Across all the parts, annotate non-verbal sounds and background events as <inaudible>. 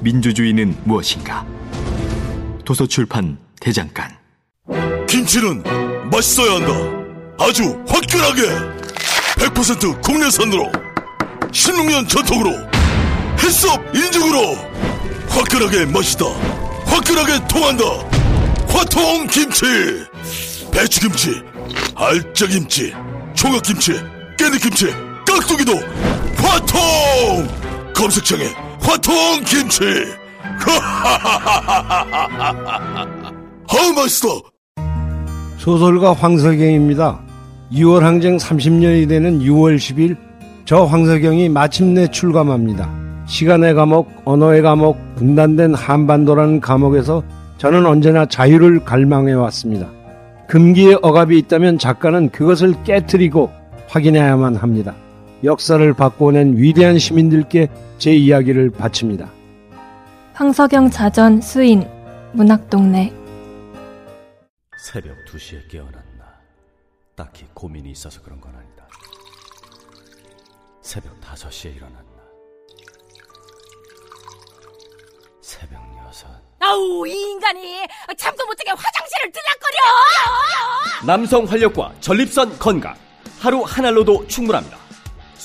민주주의는 무엇인가 도서출판 대장간 김치는 맛있어야 한다. 아주 화끈하게 100% 국내산으로 16년 전통으로 햇섭 인증으로 화끈하게 맛있다. 화끈하게 통한다. 화통 김치. 배추김치, 알짜김치, 총각김치, 깨잎김치, 깍두기도 화통. 검색창에 화통 김치. 아우 <laughs> 맛있어. 소설가 황석영입니다. 6월 항쟁 30년이 되는 6월 10일 저 황석영이 마침내 출감합니다. 시간의 감옥, 언어의 감옥, 분단된 한반도라는 감옥에서 저는 언제나 자유를 갈망해 왔습니다. 금기의 억압이 있다면 작가는 그것을 깨뜨리고 확인해야만 합니다. 역사를 바꿔낸 위대한 시민들께 제 이야기를 바칩니다. 황석영 자전 수인 문학동네 새벽 2시에 깨어났나. 딱히 고민이 있어서 그런 건 아니다. 새벽 5시에 일어났나. 새벽 6. 아우 이 인간이 잠도 못하게 화장실을 들락거려 남성 활력과 전립선 건강 하루 한 알로도 충분합니다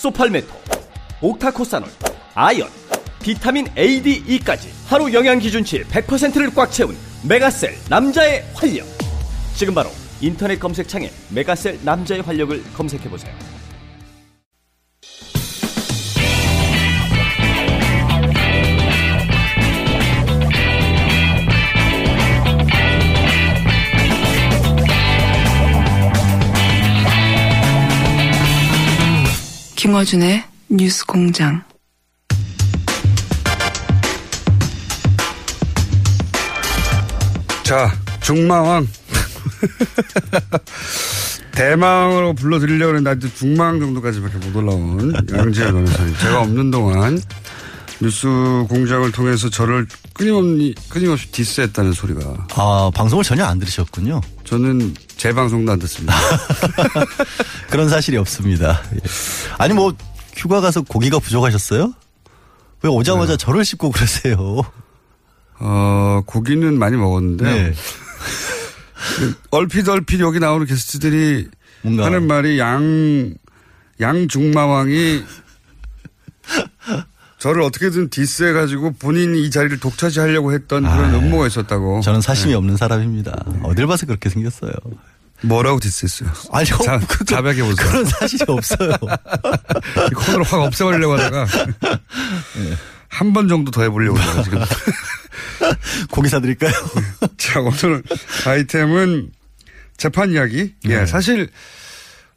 소팔메토 옥타코사놀 아연 비타민 A, D, E까지 하루 영양 기준치 100%를 꽉 채운 메가셀 남자의 활력. 지금 바로 인터넷 검색창에 메가셀 남자의 활력을 검색해 보세요 김어준의 뉴스 공장. 자, 중마왕. <laughs> 대망으로 불러드리려고 했는데 아직 중망 정도까지밖에 못 올라온 양지열 변호사님. 제가 없는 동안 뉴스 공장을 통해서 저를 끊임없이, 끊임없이 디스했다는 소리가. 아, 방송을 전혀 안 들으셨군요. 저는 제 방송도 안 듣습니다. <laughs> 그런 사실이 없습니다. 예. 아니, 뭐, 휴가 가서 고기가 부족하셨어요? 왜 오자마자 네. 저를 씹고 그러세요? 어, 고기는 많이 먹었는데. 네. <laughs> 얼핏 얼핏 여기 나오는 게스트들이 뭔가. 하는 말이 양, 양중마왕이 <laughs> 저를 어떻게든 디스해가지고 본인이 이 자리를 독차지하려고 했던 그런 아이, 음모가 있었다고. 저는 사심이 네. 없는 사람입니다. 어딜 봐서 그렇게 생겼어요. 뭐라고 디스했어요? 아니요. 자, 그- 자백해 보세요. 그런 사실이 없어요. <laughs> 이 코너를 확 없애버리려고 하다가 <laughs> 한번 정도 더 해보려고 해요, 지금. <laughs> 고기 사드릴까요? 자, 오늘 아이템은 재판 이야기. 예, 네. 사실,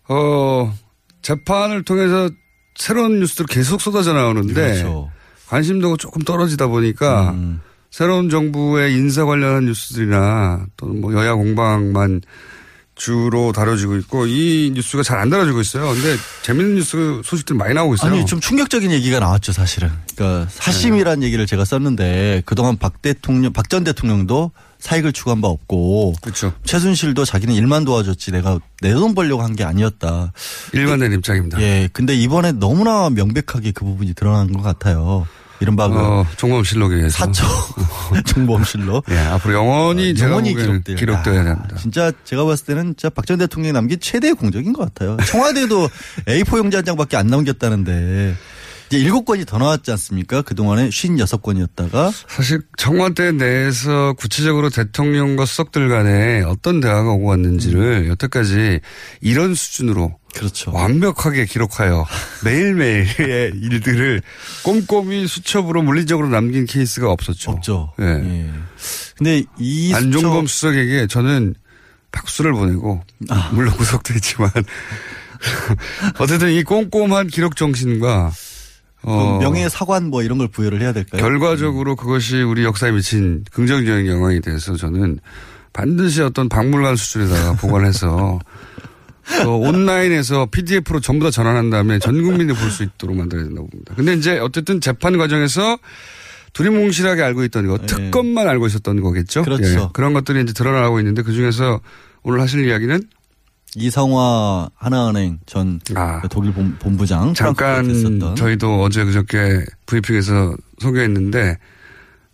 어, 재판을 통해서 새로운 뉴스들 계속 쏟아져 나오는데 그렇죠. 관심도가 조금 떨어지다 보니까 음. 새로운 정부의 인사 관련한 뉴스들이나 또는 뭐 여야 공방만 주로 다뤄지고 있고 이 뉴스가 잘 안 다뤄지고 있어요. 근데 재밌는 뉴스 소식들 많이 나오고 있어요. 아니 좀 충격적인 얘기가 나왔죠 사실은. 그러니까 사심이라는 얘기를 제가 썼는데 그동안 박 대통령, 박 전 대통령도 사익을 추구한 바 없고 그렇죠. 최순실도 자기는 일만 도와줬지 내가 내 돈 벌려고 한 게 아니었다. 일관된 입장입니다. 예, 근데 이번에 너무나 명백하게 그 부분이 드러난 것 같아요. 이른바 그 어, 종범실록에 의해서. 사초 <laughs> 정보험실로 예, 앞으로 영원히 제가 영원히 기록될 기록돼야 아, 됩니다. 진짜 제가 봤을 때는 진짜 박전 대통령이 남긴 최대의 공적인 것 같아요. 청와대도 A4 용지 한 장밖에 안 남겼다는데 이제 일곱 건이 더 나왔지 않습니까? 그동안에 56건이었다가 사실 청와대 내에서 구체적으로 대통령과 수석들 간에 어떤 대화가 오고 왔는지를 여태까지 이런 수준으로 그렇죠. 완벽하게 기록하여 매일매일의 <laughs> 일들을 꼼꼼히 수첩으로 물리적으로 남긴 케이스가 없었죠. 없죠. 예. 예. 근데 이 안종범 수석에게 저는 박수를 보내고 아. 물론 구속도 했지만 <laughs> <laughs> 어쨌든 이 꼼꼼한 기록 정신과 어, 명예 사관 뭐 이런 걸 부여를 해야 될까요? 결과적으로 그것이 우리 역사에 미친 긍정적인 영향이 돼서 저는 반드시 어떤 박물관 수준에다가 보관해서 어, <laughs> 온라인에서 PDF로 전부 다 전환한 다음에 전 국민이 볼 수 있도록 만들어야 된다고 봅니다. 근데 이제 어쨌든 재판 과정에서 두리뭉실하게 알고 있던 거, 특검만 알고 있었던 거겠죠. 네. 그렇죠. 예, 그런 것들이 이제 드러나고 있는데 그 중에서 오늘 하실 이야기는 이성화 하나은행 전 독일 본, 본부장 아. 잠깐 저희도 어제 그저께 브리핑에서 소개했는데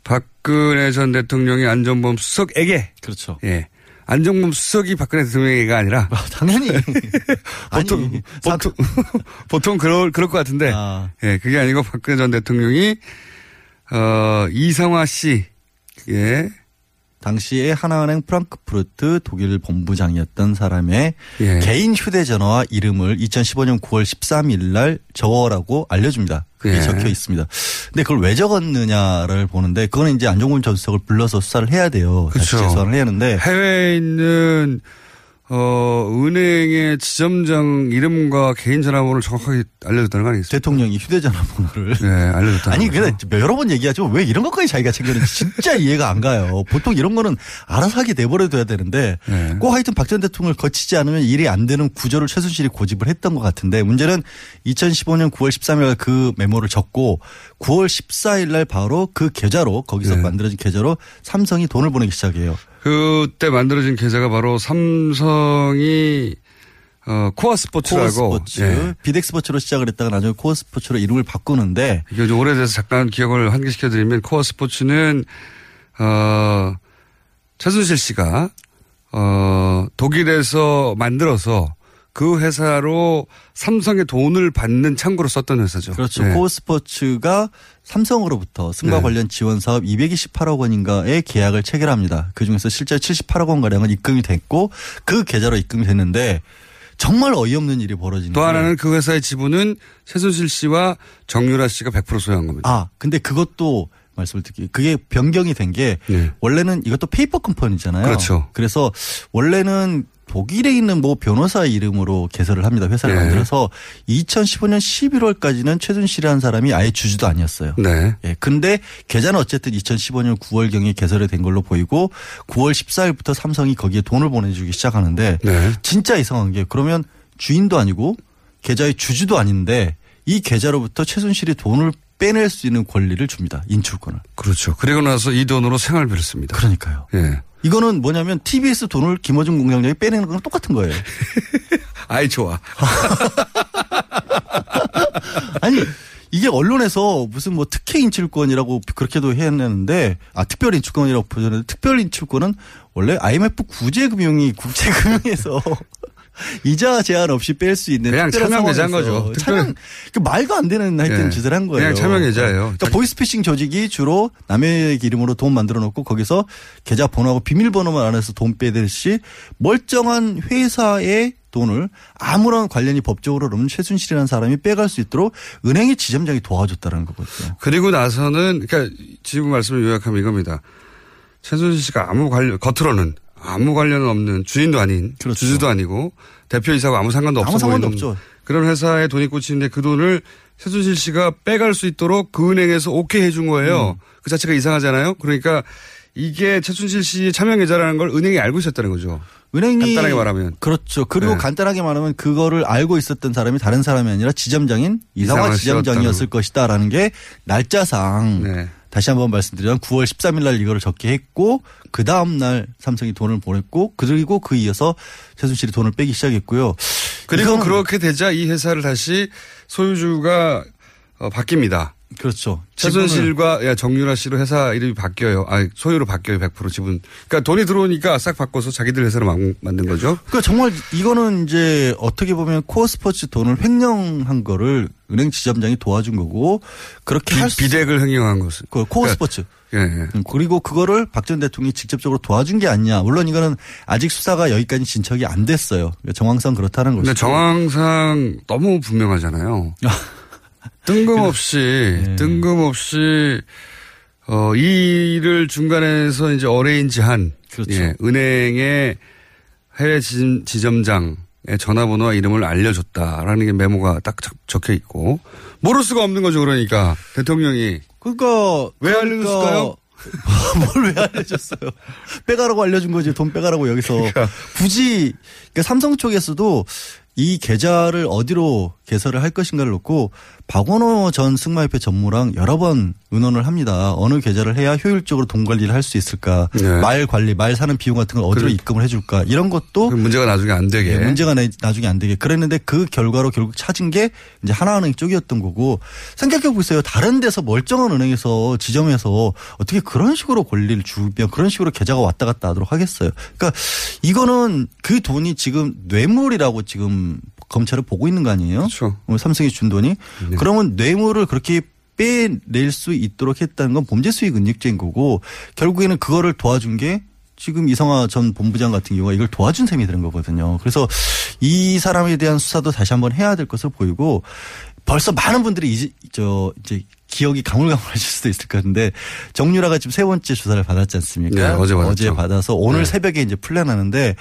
박근혜 전 대통령이 안정범 수석에게 그렇죠. 예. 안정범 수석이 박근혜 대통령이가 아니라 당연히 <laughs> 보통 보통 <laughs> 보통 그럴 그럴 것 같은데 예 그게 아니고 박근혜 전 대통령이 어 이성화 씨 예. 당시에 하나은행 프랑크푸르트 독일 본부장이었던 사람의 예. 개인 휴대전화와 이름을 2015년 9월 13일 날 적어라고 알려줍니다. 그게 예. 적혀 있습니다. 근데 그걸 왜 적었느냐를 보는데 그거는 이제 안종범 전 수석을 불러서 수사를 해야 돼요. 그렇죠. 재수사를 해야 하는데 해외에 있는 어 은행의 지점장 이름과 개인 전화번호를 정확하게 알려줬다는 거 아니겠어요? 대통령이 휴대전화 번호를 네 알려줬다. 아니 근데 여러 번 얘기하죠. 왜 이런 것까지 자기가 챙겨는지 진짜 <laughs> 이해가 안 가요. 보통 이런 거는 알아서 하게 내버려둬야 되는데 네. 꼭 하여튼 박 전 대통령을 거치지 않으면 일이 안 되는 구조를 최순실이 고집을 했던 것 같은데 문제는 2015년 9월 13일 그 메모를 적고 9월 14일 날 바로 그 계좌로 거기서 네. 만들어진 계좌로 삼성이 돈을 보내기 시작해요. 그때 만들어진 계좌가 바로 삼성이 어 코아 스포츠라고 코어 스포츠, 예. 비덱 스포츠로 시작을 했다가 나중에 코어 스포츠로 이름을 바꾸는데 이게 좀 오래돼서 잠깐 기억을 환기시켜 드리면 코어 스포츠는 어 최순실 씨가 어 독일에서 만들어서 그 회사로 삼성의 돈을 받는 창구로 썼던 회사죠. 그렇죠. 네. 코어스포츠가 삼성으로부터 승마 네. 관련 지원 사업 228억 원인가의 계약을 체결합니다. 그 중에서 실제 78억 원 가량은 입금이 됐고 그 계좌로 입금이 됐는데 정말 어이없는 일이 벌어지는 또게 하나는 그 회사의 지분은 최순실 씨와 정유라 씨가 100% 소유한 겁니다. 아, 근데 그것도 말씀을 드릴게요. 그게 변경이 된게 원래는 이것도 페이퍼 컴퍼니잖아요. 네. 그렇죠. 그래서 원래는 독일에 있는 뭐 변호사 이름으로 개설을 합니다. 회사를 네. 만들어서 2015년 11월까지는 최순실이라는 사람이 아예 주주도 아니었어요. 네. 예. 근데 계좌는 어쨌든 2015년 9월경에 개설이 된 걸로 보이고 9월 14일부터 삼성이 거기에 돈을 보내주기 시작하는데 네. 진짜 이상한 게 그러면 주인도 아니고 계좌의 주주도 아닌데 이 계좌로부터 최순실이 돈을 빼낼 수 있는 권리를 줍니다. 인출권을. 그렇죠. 그리고 나서 이 돈으로 생활비를 씁니다. 그러니까요. 예. 이거는 뭐냐면 TBS 돈을 김어준 공장장이 빼내는 거랑 똑같은 거예요. <laughs> 아이 좋아. <laughs> 아니 이게 언론에서 무슨 뭐 특혜 인출권이라고 그렇게도 해냈는데 아 특별 인출권이라고 보셨는데 특별 인출권은 원래 IMF 구제 금융이 <laughs> 국제 금융에서 이자 제한 없이 뺄 수 있는 그냥 계좌인 상황에서 거죠. 차명 그 말도 안 되는 하여튼 예. 짓을 한 거예요. 그냥 차명 계좌예요. 그러니까 보이스피싱 조직이 주로 남의 이름으로 돈 만들어 놓고 거기서 계좌 번호하고 비밀번호만 안에서 돈 빼듯이 멀쩡한 회사의 돈을 아무런 관련이 법적으로 없는 최순실이라는 사람이 빼갈 수 있도록 은행의 지점장이 도와줬다는 거거든요. 그리고 나서는 그러니까 지금 말씀을 요약하면 이겁니다. 최순실 씨가 아무 관련 겉으로는 아무 관련 없는 주인도 아닌 주주도 아니고 대표이사고 아무 상관도 없어 그렇죠. 아무 상관도 보이는 없죠. 그런 회사에 돈이 꽂히는데 그 돈을 최순실 씨가 빼갈 수 있도록 그 은행에서 오케이 해준 거예요. 음. 그 자체가 이상하잖아요. 그러니까 이게 최순실 씨의 차명 계좌라는 걸 은행이 알고 있었다는 거죠. 은행이 간단하게 말하면 그렇죠. 그리고 네. 간단하게 말하면 그거를 알고 있었던 사람이 다른 사람이 아니라 지점장인 이상화 지점장이었을. 것이다라는 게 날짜상 네. 다시 한번 말씀드리면 9월 13일 날 이거를 적게 했고 그 다음 날 삼성이 돈을 보냈고 그리고 그 이어서 최순실이 돈을 빼기 시작했고요. 그리고 그렇게 되자 이 회사를 다시 소유주가 어, 바뀝니다. 그렇죠. 최순실과 야, 정유라 씨로 회사 이름이 바뀌어요. 아, 소유로 바뀌어요. 100% 지분. 그러니까 돈이 들어오니까 싹 바꿔서 자기들 회사로 만- 만든 거죠. 그러니까 정말 이거는 이제 어떻게 보면 코어 스포츠 돈을 횡령한 거를 은행 지점장이 도와준 거고 그렇게 할 수- 비덱을 횡령한 것은. 그 코어 스포츠. 예, 예. 음, 그리고 그거를 박 전 대통령이 직접적으로 도와준 게 아니냐. 물론 이거는 아직 수사가 여기까지 진척이 안 됐어요. 그러니까 정황상 그렇다는 근데 것이고. 정황상 너무 분명하잖아요. <laughs> 뜬금없이, 네. 뜬금없이, 어, 이 일을 중간에서 이제 어레인지한. 그렇죠. 예, 은행의 해외 지점, 지점장, 전화번호와 이름을 알려줬다라는 게 메모가 딱 적혀 있고 모를 수가 없는 거죠. 그러니까 대통령이 그러니까 왜 알려줬을까요? <laughs> 뭘 왜 알려줬어요? 빼가라고 알려준 거지. 돈 빼가라고 여기서 그러니까. 굳이 그러니까 삼성 쪽에서도 이 계좌를 어디로 개설을 할 것인가를 놓고 박원호 전 승마협회 전무랑 여러 번 의논을 합니다. 어느 계좌를 해야 효율적으로 돈 관리를 할 수 있을까? 네. 말 관리, 말 사는 비용 같은 걸 어디로 그래. 입금을 해줄까? 이런 것도 그 문제가 나중에 안 되게. 예, 문제가 나- 나중에 안 되게 그랬는데 그 결과로 결국 찾은 게 이제 하나은행 쪽이었던 거고 생각해 보세요. 다른 데서 멀쩡한 은행에서 지점에서 어떻게 그런 식으로 권리를 주면 그런 식으로 계좌가 왔다 갔다 하도록 하겠어요. 그러니까 이거는 그 돈이 지금 뇌물이라고 지금 검찰을 보고 있는 거 아니에요? 그렇죠. 어, 삼성이 준 돈이 네. 그러면 뇌물을 그렇게 빼낼 수 있도록 했다는 건 범죄 수익 은닉죄인 거고 결국에는 그거를 도와준 게 지금 이성화 전 본부장 같은 경우가 이걸 도와준 셈이 되는 거거든요. 그래서 이 사람에 대한 수사도 다시 한번 해야 될 것으로 보이고 벌써 많은 분들이 이제 저 이제 기억이 가물가물하실 수도 있을 것 같은데 정유라가 지금 세 번째 조사를 받았지 않습니까? 네, 어제 받았죠. 받아서 오늘 네. 새벽에 이제 풀려나는데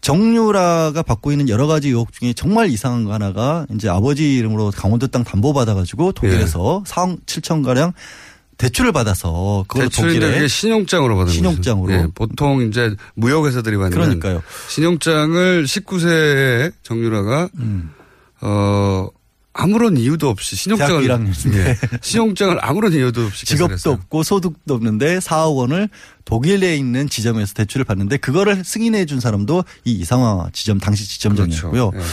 정유라가 받고 있는 여러 가지 의혹 중에 정말 이상한 거 하나가 이제 아버지 이름으로 강원도 땅 담보 받아가지고 독일에서 4억 7천 가량 대출을 받아서 그걸 독일에 신용장으로 받은 신용장으로. 예, 보통 이제 무역회사들이 받는 그러니까요. 신용장을 19세에 정유라가 음. 어 아무런 이유도 없이 신용장을 1학년인데. 예, 신용장을 아무런 이유도 없이 직업도 개설했어요. 없고 소득도 없는데 4억 원을 독일에 있는 지점에서 대출을 받는데 그거를 승인해 준 사람도 이 이상화 지점 당시 지점장이었고요. 그렇죠. 예.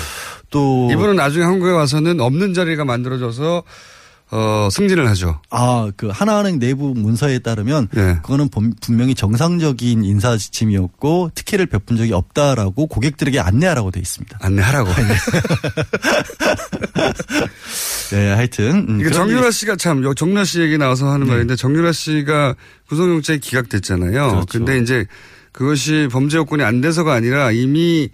또 이분은 나중에 한국에 와서는 없는 자리가 만들어져서 어, 승진을 하죠. 아, 그 하나은행 내부 문서에 따르면 예. 그거는 본- 분명히 정상적인 인사 지침이었고 특혜를 베푼 적이 없다라고 고객들에게 안내하라고 돼 있습니다. 안내하라고. <laughs> 네, 하여튼 음, 이게 정유라 씨가 참, 여- 정유라 씨 얘기 나와서 하는 말인데 정유라 씨가 구속영장이 기각됐잖아요. 그렇죠. 근데 이제 그것이 범죄 요건이 안 돼서가 아니라 이미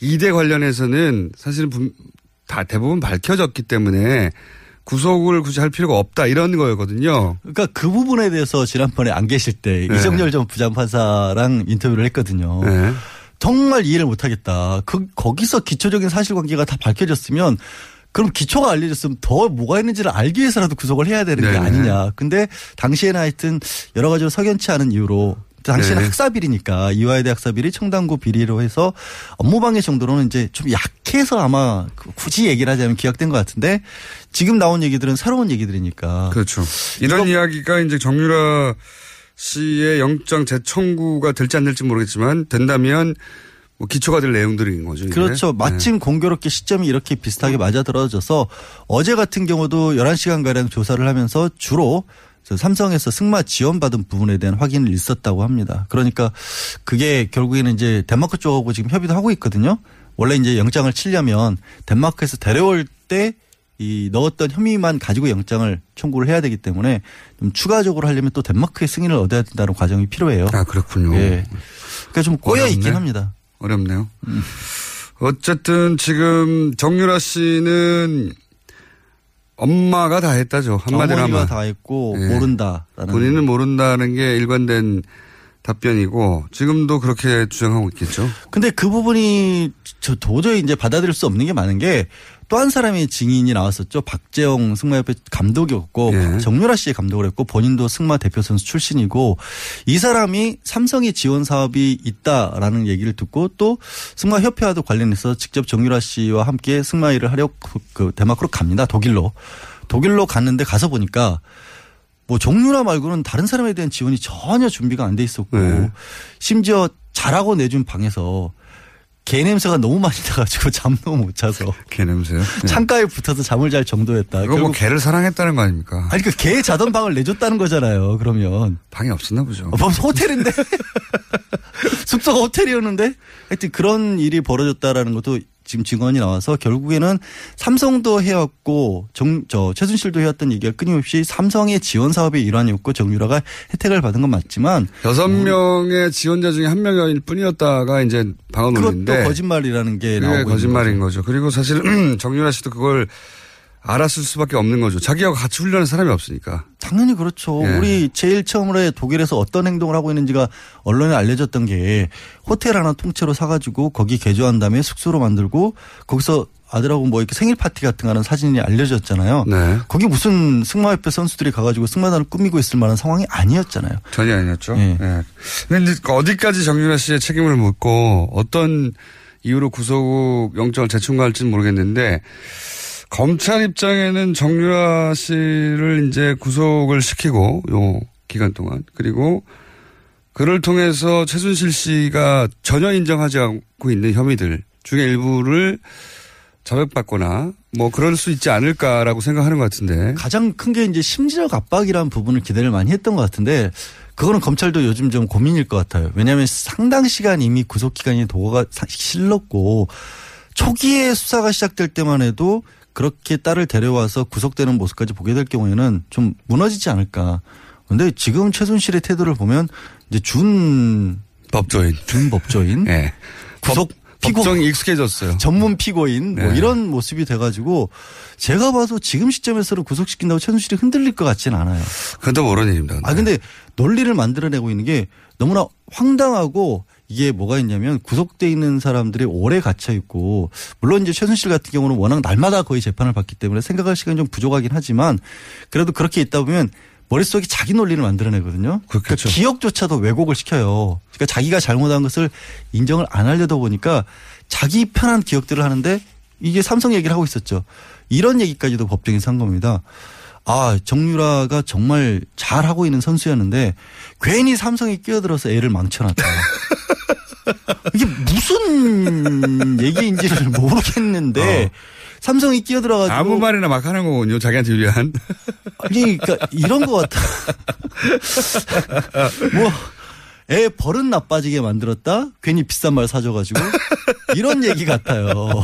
이대 관련해서는 사실은 분- 다 대부분 밝혀졌기 때문에 구속을 굳이 할 필요가 없다 이런 거였거든요. 그러니까 그 부분에 대해서 지난번에 안 계실 때 네. 이정열 전 부장판사랑 인터뷰를 했거든요. 네. 정말 이해를 못하겠다. 그 거기서 기초적인 사실관계가 다 밝혀졌으면 그럼 기초가 알려졌으면 더 뭐가 있는지를 알기 위해서라도 구속을 해야 되는 게 네네. 아니냐. 근데 당시에는 하여튼 여러 가지로 석연치 않은 이유로 당시에는 네. 학사비리니까 이화여대 학사비리 청담고 비리로 해서 업무방해 정도로는 이제 좀 약해서 아마 그 굳이 얘기를 하자면 기각된 것 같은데 지금 나온 얘기들은 새로운 얘기들이니까 그렇죠. 이런 이야기가 이제 정유라 씨의 영장 재청구가 될지 안 될지 모르겠지만 된다면 뭐 기초가 될 내용들인 거죠. 이게. 그렇죠. 네. 마침 공교롭게 시점이 이렇게 비슷하게 맞아떨어져서 어제 같은 경우도 11시간가량 조사를 하면서 주로 저 삼성에서 승마 지원받은 부분에 대한 확인을 있었다고 합니다. 그러니까 그게 결국에는 이제 덴마크 쪽하고 지금 협의도 하고 있거든요. 원래 이제 영장을 치려면 덴마크에서 데려올 때 이 넣었던 혐의만 가지고 영장을 청구를 해야 되기 때문에 좀 추가적으로 하려면 또 덴마크의 승인을 얻어야 된다는 과정이 필요해요. 아 그렇군요. 예. 그러니까 좀 꼬여 있긴 어렵네. 합니다. 어렵네요. 어쨌든 지금 정유라 씨는 엄마가 다 했다죠. 한마디로 어머니가. 다 했고 예. 모른다라는 본인은 모른다는 게 일관된 답변이고 지금도 그렇게 주장하고 있겠죠. 근데 그 부분이 저 도저히 이제 받아들일 수 없는 게 많은 게 또 한 사람의 증인이 나왔었죠. 박재영 승마협회 감독이었고 예. 정유라 씨의 감독을 했고 본인도 승마 대표 선수 출신이고 이 사람이 삼성의 지원 사업이 있다라는 얘기를 듣고 또 승마협회와도 관련해서 직접 정유라 씨와 함께 승마 일을 하려고 그- 그 데마크로 갑니다. 독일로. 독일로 갔는데 가서 보니까 뭐 정유라 말고는 다른 사람에 대한 지원이 전혀 준비가 안 돼 있었고 네. 심지어 잘하고 내준 방에서 개 냄새가 너무 많이 나가지고 <laughs> 잠도 못 자서 개 냄새요? 네. 창가에 붙어서 잠을 잘 정도였다. 이거 뭐 개를 사랑했다는 거 아닙니까? 아니 그 개 자던 방을 내줬다는 거잖아요. 그러면 방이 없었나 보죠. 어, 벌써 호텔인데 <laughs> <laughs> 숙소가 호텔이었는데 하여튼 그런 일이 벌어졌다라는 것도 지금 증언이 나와서 결국에는 삼성도 해왔고 정, 저 최순실도 해왔던 얘기가 끊임없이 삼성의 지원 사업의 일환이었고 정유라가 혜택을 받은 건 맞지만 여섯 명의 지원자 중에 한 명일 뿐이었다가 이제 방언 그것도 거짓말이라는 게 나오고 거짓말인 있는 거죠. 그리고 사실 <clears throat> 정유라 씨도 그걸 알았을 수밖에 없는 거죠. 자기하고 같이 훈련한 사람이 없으니까. 당연히 그렇죠. 예. 우리 제일 처음으로 독일에서 어떤 행동을 하고 있는지가 언론에 알려졌던 게 호텔 하나 통째로 사가지고 거기 개조한 다음에 숙소로 만들고 거기서 아들하고 뭐 이렇게 생일 파티 같은 거 하는 사진이 알려졌잖아요. 네. 거기 무슨 승마협회 선수들이 가가지고 승마단을 꾸미고 있을 만한 상황이 아니었잖아요. 전혀 아니었죠. 예. 예. 근데 이제 어디까지 정윤아 씨의 책임을 묻고 어떤 이유로 구속 영장을 재청구할지는 모르겠는데 검찰 입장에는 정유라 씨를 이제 구속을 시키고 요 기간 동안 그리고 그를 통해서 최순실 씨가 전혀 인정하지 않고 있는 혐의들 중에 일부를 자백받거나 뭐 그럴 수 있지 않을까라고 생각하는 것 같은데 가장 큰 게 이제 심리적 압박이라는 부분을 기대를 많이 했던 것 같은데 그거는 검찰도 요즘 좀 고민일 것 같아요. 왜냐하면 상당 시간 이미 구속 기간이 도가 실렀고 초기에 수사가 시작될 때만 해도 그렇게 딸을 데려와서 구속되는 모습까지 보게 될 경우에는 좀 무너지지 않을까. 근데 지금 최순실의 태도를 보면 이제 준 법조인, 준 법조인, <laughs> 예. 구속 피고 법정이 익숙해졌어요. 전문 피고인 뭐 네. 이런 모습이 돼가지고 제가 봐도 지금 시점에서는 구속시킨다고 최순실이 흔들릴 것 같지는 않아요. 그것도 모르는 일입니다. 아 근데 논리를 만들어내고 있는 게 너무나 황당하고 이게 뭐가 있냐면 구속돼 있는 사람들이 오래 갇혀 있고 물론 이제 최순실 같은 경우는 워낙 날마다 거의 재판을 받기 때문에 생각할 시간이 좀 부족하긴 하지만 그래도 그렇게 있다 보면 머릿속에 자기 논리를 만들어내거든요. 그러니까 기억조차도 왜곡을 시켜요. 그러니까 자기가 잘못한 것을 인정을 안 하려다 보니까 자기 편한 기억들을 하는데 이게 삼성 얘기를 하고 있었죠. 이런 얘기까지도 법정에서 한 겁니다. 아, 정유라가 정말 잘하고 있는 선수였는데 괜히 삼성이 끼어들어서 애를 망쳐놨다. <laughs> 이게 무슨 얘기인지를 모르겠는데 삼성이 끼어들어가지고 아무 말이나 막 하는 거군요. 자기한테 유리한. 아니, 그러니까 이런 것 같아. <laughs> 뭐, 애 버릇 나빠지게 만들었다? 괜히 비싼 말 사줘가지고. 이런 얘기 같아요.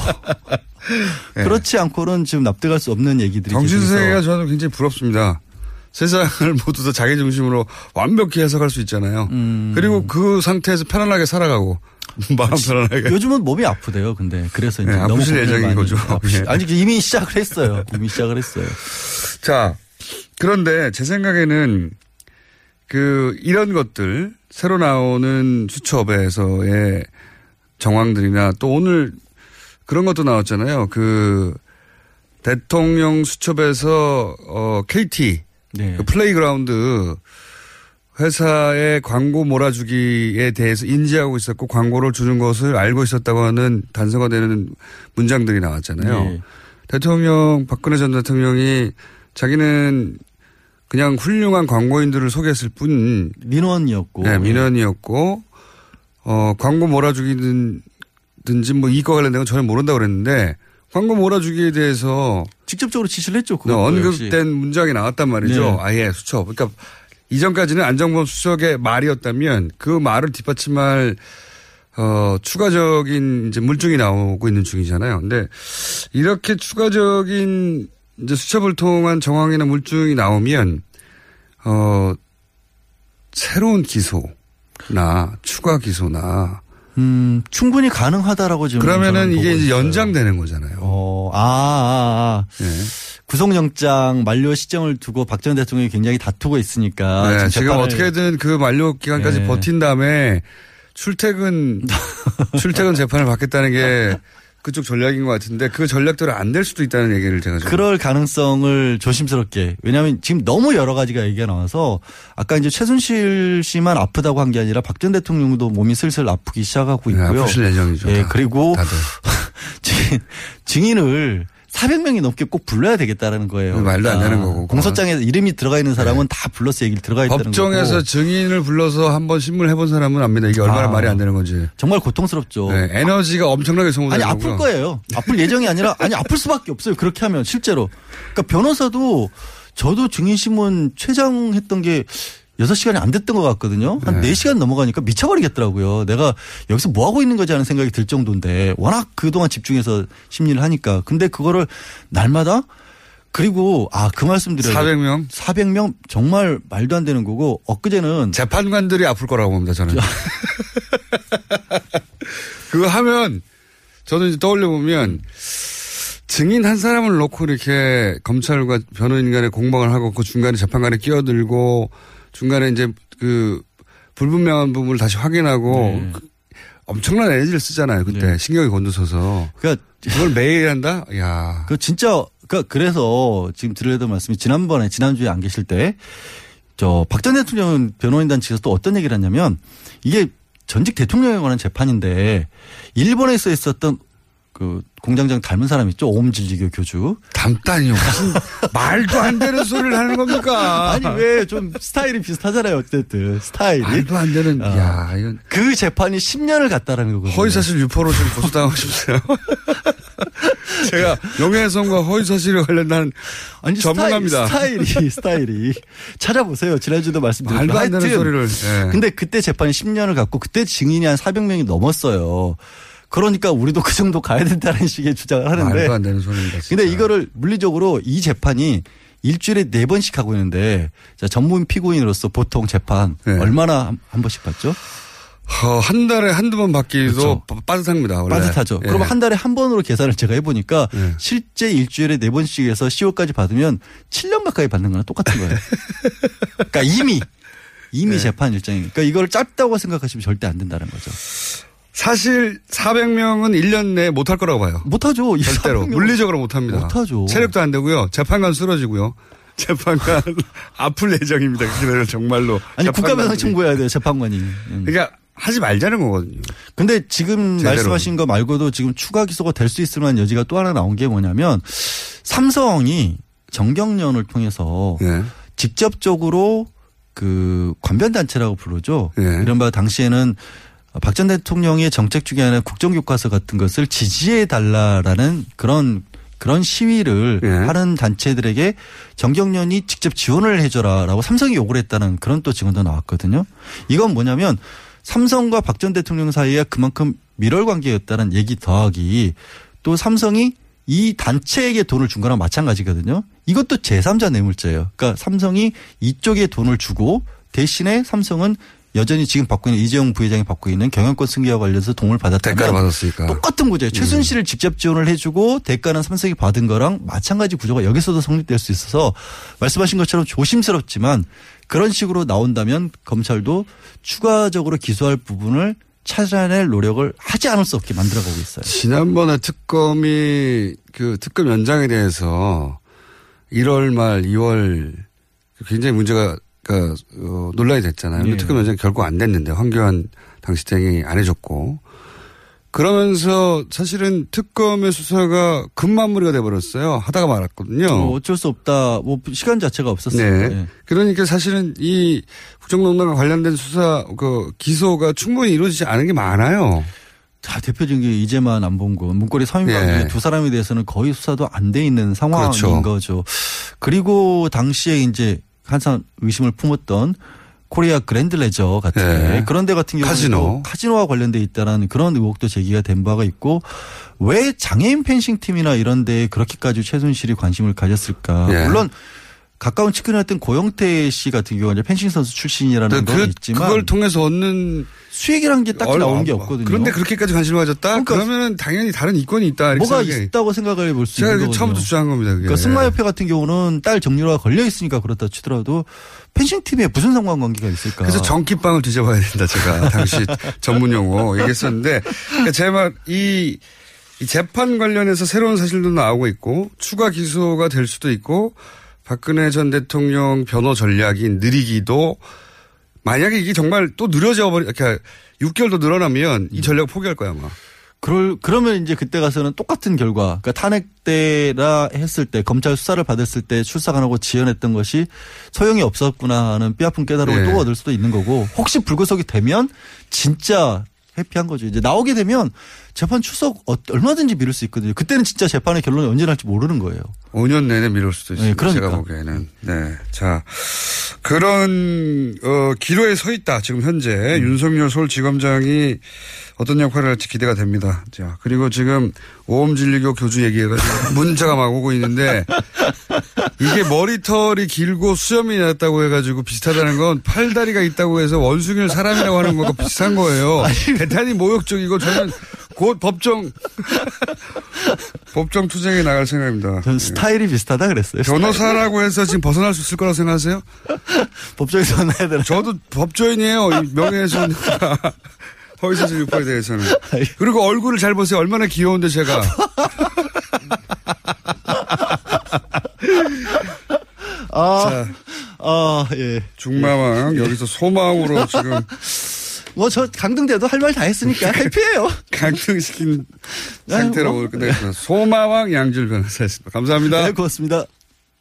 네. 그렇지 않고는 지금 납득할 수 없는 얘기들이 정신세계가 저는 굉장히 부럽습니다. 세상을 모두 다 자기 중심으로 완벽히 해석할 수 있잖아요. 음. 그리고 그 상태에서 편안하게 살아가고 <laughs> 마음 편안하게. 요즘은 몸이 아프대요. 근데 그래서 이제 네, 너무 아프실 예정인 거죠. 아프시- 예. 아니 이미 시작을 했어요. 이미 시작을 했어요. 자, 그런데 제 생각에는 그 이런 것들 새로 나오는 수첩에서의 정황들이나 또 오늘 그런 것도 나왔잖아요. 그 대통령 수첩에서 어 KT 네. 그 플레이그라운드 회사의 광고 몰아주기에 대해서 인지하고 있었고 광고를 주는 것을 알고 있었다고 하는 단서가 되는 문장들이 나왔잖아요. 네. 대통령 박근혜 전 대통령이 자기는 그냥 훌륭한 광고인들을 소개했을 뿐 민원이었고 네, 민원이었고 어 광고 몰아주기 든지 뭐 이과 관련된 건 전혀 모른다고 그랬는데 광고 몰아주기에 대해서 직접적으로 지시를 했죠. 네, 그것도 언급된 역시. 문장이 나왔단 말이죠. 네. 아예 수첩. 그러니까 이전까지는 안정범 수석의 말이었다면 그 말을 뒷받침할 어 추가적인 이제 물증이 나오고 있는 중이잖아요. 근데 이렇게 추가적인 이제 수첩을 통한 정황이나 물증이 나오면 어 새로운 기소나 추가 기소나 음, 충분히 가능하다라고 지금 그러면은 이게 이제. 연장되는 거잖아요. 어, 아, 아, 아. 네. 구속영장 만료 시점을 두고 박 전 대통령이 굉장히 다투고 있으니까. 네, 지금 어떻게든 그 만료 기간까지 네. 버틴 다음에 출퇴근 <laughs> 출퇴근 재판을 받겠다는 게 그쪽 전략인 것 같은데 그 전략대로 안 될 수도 있다는 얘기를 제가 좀 그럴 가능성을 조심스럽게. 왜냐하면 지금 너무 여러 가지가 얘기가 나와서 아까 이제 최순실 씨만 아프다고 한 게 아니라 박 전 대통령도 몸이 슬슬 아프기 시작하고 네, 있고요. 아프실 예정이죠. 예, 다. 그리고 다들 <laughs> 증인, 증인을 400명이 넘게 꼭 불러야 되겠다라는 거예요. 그 말도 안 그러니까 되는 거고. 공소장에 이름이 들어가 있는 사람은 다 불러서 얘기를 들어가 있다는 법정에서 거고. 증인을 불러서 한번 신문을 해본 사람은 압니다. 이게 얼마나 아. 말이 안 되는 건지. 정말 고통스럽죠. 네, 에너지가 엄청나게 소모되는 아니 아플 거고요. 거예요. 아플 예정이 아니라 아니 아플 수밖에 없어요. 그렇게 하면 실제로. 그러니까 변호사도 저도 증인 신문 최장 했던 게 6시간이 안 됐던 것 같거든요. 한 네. 4시간 넘어가니까 미쳐버리겠더라고요. 내가 여기서 뭐 하고 있는 거지 하는 생각이 들 정도인데 워낙 그동안 집중해서 심리를 하니까. 근데 그거를 날마다 그리고 아 그 말씀 드려요. 400명? 400명 정말 말도 안 되는 거고 엊그제는 재판관들이 아플 거라고 봅니다. 저는. <laughs> 그거 하면 저는 이제 떠올려 보면 증인 한 사람을 놓고 이렇게 검찰과 변호인 간의 공방을 하고 그 중간에 재판관에 끼어들고 중간에 이제 그 불분명한 부분을 다시 확인하고 네. 그 엄청난 에너지를 쓰잖아요. 그때 신경이 곤두서서. 그러니까 그걸 매일 한다? 야. 그 진짜 그 그래서 지금 드려야 말씀이 지난번에 지난주에 안 계실 때 저 박 전 대통령 변호인단 측에서 또 어떤 얘기를 했냐면 이게 전직 대통령에 관한 재판인데 일본에서 있었던 그 공장장 닮은 사람 있죠 오음진리교 교주 닮다니요 무슨 <laughs> 말도 안 되는 소리를 하는 겁니까? 아니 왜 좀 스타일이 비슷하잖아요 어쨌든 스타일이 말도 안 되는 어. 야 이건 그 재판이 10년을 갔다라는 거거든요. 허위사실 유포로 지금 고소당하고 싶어요. <laughs> 제가 명예훼손과 허위사실에 관련한 아니, 전문가입니다. 스타일, 스타일이 <laughs> 스타일이 찾아보세요. 지난주도 말씀드렸고 말도 안 되는 소리를. 예. 근데 그때 재판이 10년을 갔고 그때 증인이 한 400명이 넘었어요. 그러니까 우리도 그 정도 가야 된다는 식의 주장을 하는데. 말도 안 되는 소리입니다. 진짜. 근데 이거를 물리적으로 이 재판이 일주일에 네 번씩 하고 있는데 자, 전문 피고인으로서 보통 재판 네. 얼마나 한, 한 번씩 받죠? 어, 한 달에 한두 번 받기도 빠- 빠듯합니다. 원래. 빠듯하죠. 예. 그러면 한 달에 한 번으로 계산을 제가 해보니까 예. 실제 일주일에 네 번씩 해서 10월까지 받으면 7년 가까이 받는 거랑 똑같은 거예요. 그러니까 이미 이미 예. <laughs> 재판 일정이 그러니까 이걸 짧다고 생각하시면 절대 안 된다는 거죠. 사실 400명은 1년 내에 못할 거라고 봐요. 못하죠. 이 절대로. 400 명은 물리적으로 못합니다. 못하죠. 체력도 안 되고요. 재판관 쓰러지고요. <laughs> 재판관 <laughs> 아플 예정입니다. 그래서 정말로. 아니. 국가배상 청구해야 돼요 재판관이. 음. 그러니까 하지 말자는 거거든요. 근데 지금 제대로. 말씀하신 거 말고도 지금 추가 기소가 될 수 있을 만한 여지가 또 하나 나온 게 뭐냐면 삼성이 정경련을 통해서 예. 직접적으로 그 관변단체라고 부르죠. 예. 이른바 당시에는 박 전 대통령의 정책 중에 하나 국정교과서 같은 것을 지지해 달라라는 그런 그런 시위를 예. 하는 단체들에게 정경련이 직접 지원을 해줘라라고 삼성이 요구를 했다는 그런 또 증언도 나왔거든요. 이건 뭐냐면 삼성과 박 전 대통령 사이에 그만큼 밀월 관계였다는 얘기 더하기 또 삼성이 이 단체에게 돈을 준 거랑 마찬가지거든요. 이것도 제3자 뇌물죄예요. 그러니까 삼성이 이쪽에 돈을 주고 대신에 삼성은 여전히 지금 받고 있는 이재용 부회장이 받고 있는 경영권 승계와 관련해서 도움을 받았다면 대가를 받았으니까. 똑같은 구조예요. 최순실을 직접 지원을 해주고 대가는 삼성이 받은 거랑 마찬가지 구조가 여기서도 성립될 수 있어서 말씀하신 것처럼 조심스럽지만 그런 식으로 나온다면 검찰도 추가적으로 기소할 부분을 찾아낼 노력을 하지 않을 수 없게 만들어가고 있어요. 지난번에 특검이 그 특검 연장에 대해서 1월 말 2월 굉장히 문제가 그 어, 논란이 됐잖아요. 네. 특검 연장 결국 안 됐는데 황교안 당시 대행이 안 해줬고 그러면서 사실은 특검의 수사가 급마무리가 돼버렸어요. 하다가 말았거든요. 뭐 어쩔 수 없다. 뭐 시간 자체가 없었어요. 네. 그러니까 사실은 이 국정농단과 관련된 수사 그 기소가 충분히 이루어지지 않은 게 많아요. 자, 대표적인 게 이재만 안봉근, 문고리 비서관 예. 두 사람에 대해서는 거의 수사도 안 돼 있는 상황인 그렇죠. 거죠. 그리고 당시에 이제 항상 의심을 품었던 코리아 그랜드 레저 같은 예. 데 그런 데 같은 경우는 카지노. 카지노와 관련돼 있다라는 그런 의혹도 제기가 된 바가 있고 왜 장애인 펜싱 팀이나 이런 데에 그렇게까지 최순실이 관심을 가졌을까? 예. 물론 가까운 측근이었던 고영태 씨 같은 경우는 펜싱 선수 출신이라는 근데 건 그, 있지만 그걸 통해서 얻는 수익이라는 게 딱히 나오는 게 없거든요. 그런데 그렇게까지 관심을 가졌다? 그러니까 그러면 당연히 다른 이권이 있다. 뭐가. 있다고 생각을 볼 수 있는 거거든요. 처음부터 주장한 겁니다. 그게. 그러니까 승마협회 같은 경우는 딸 정유라가 걸려 있으니까 그렇다 치더라도 펜싱 팀에 무슨 상관관계가 있을까? 그래서 전기빵을 뒤져봐야 된다. 제가 <laughs> 당시 전문 용어 얘기했었는데 그러니까 제말 이, 이 재판 관련해서 새로운 사실도 나오고 있고 추가 기소가 될 수도 있고 박근혜 전 대통령 변호 전략이 느리기도 만약에 이게 정말 또 느려져 버리 이렇게 6개월 더 늘어나면 이 전략 포기할 거야 아마. 그럴 그러면 이제 그때 가서는 똑같은 결과. 그러니까 탄핵 때라 했을 때 검찰 수사를 받았을 때 출석 안 하고 지연했던 것이 소용이 없었구나 하는 뼈아픈 깨달음을 네. 또 얻을 수도 있는 거고 혹시 불구속이 되면 진짜 회피한 거죠. 이제 나오게 되면 재판 출석 어- 얼마든지 미룰 수 있거든요. 그때는 진짜 재판의 결론이 언제 날지 모르는 거예요. 5년 내내 미룰 수도 있습니다. 네, 그러니까. 제가 보기에는. 네. 자, 그런, 어, 기로에 서 있다. 지금 현재. 음. 윤석열 서울지검장이 어떤 역할을 할지 기대가 됩니다. 자, 그리고 지금 오음진리교 교주 얘기해가지고 <laughs> 문자가 막 오고 있는데 이게 머리털이 길고 수염이 났다고 해가지고 비슷하다는 건 팔다리가 있다고 해서 원숭이를 사람이라고 하는 것과 비슷한 거예요. <laughs> 대단히 모욕적이고 저는 곧 법정 <laughs> 법정 투쟁에 나갈 생각입니다. 전 스타일이 비슷하다 그랬어요. 변호사라고 해서 지금 벗어날 수 있을 거라고 생각하세요? <laughs> 법정에서 만나야 되나? 저도 법조인이에요. 이 명예훼손 <laughs> 허위사실 유포에 대해서는. 그리고 얼굴을 잘 보세요. 얼마나 귀여운데 제가. 아, 아, 예. 중마왕 여기서 소망으로 지금 뭐 저 강등돼도 할 말 다 했으니까 <laughs> 해피해요. 강등시킨 상태로 오늘 끝내겠습니다. 소마왕 양질 변호사였습니다. 감사합니다. 네, 고맙습니다.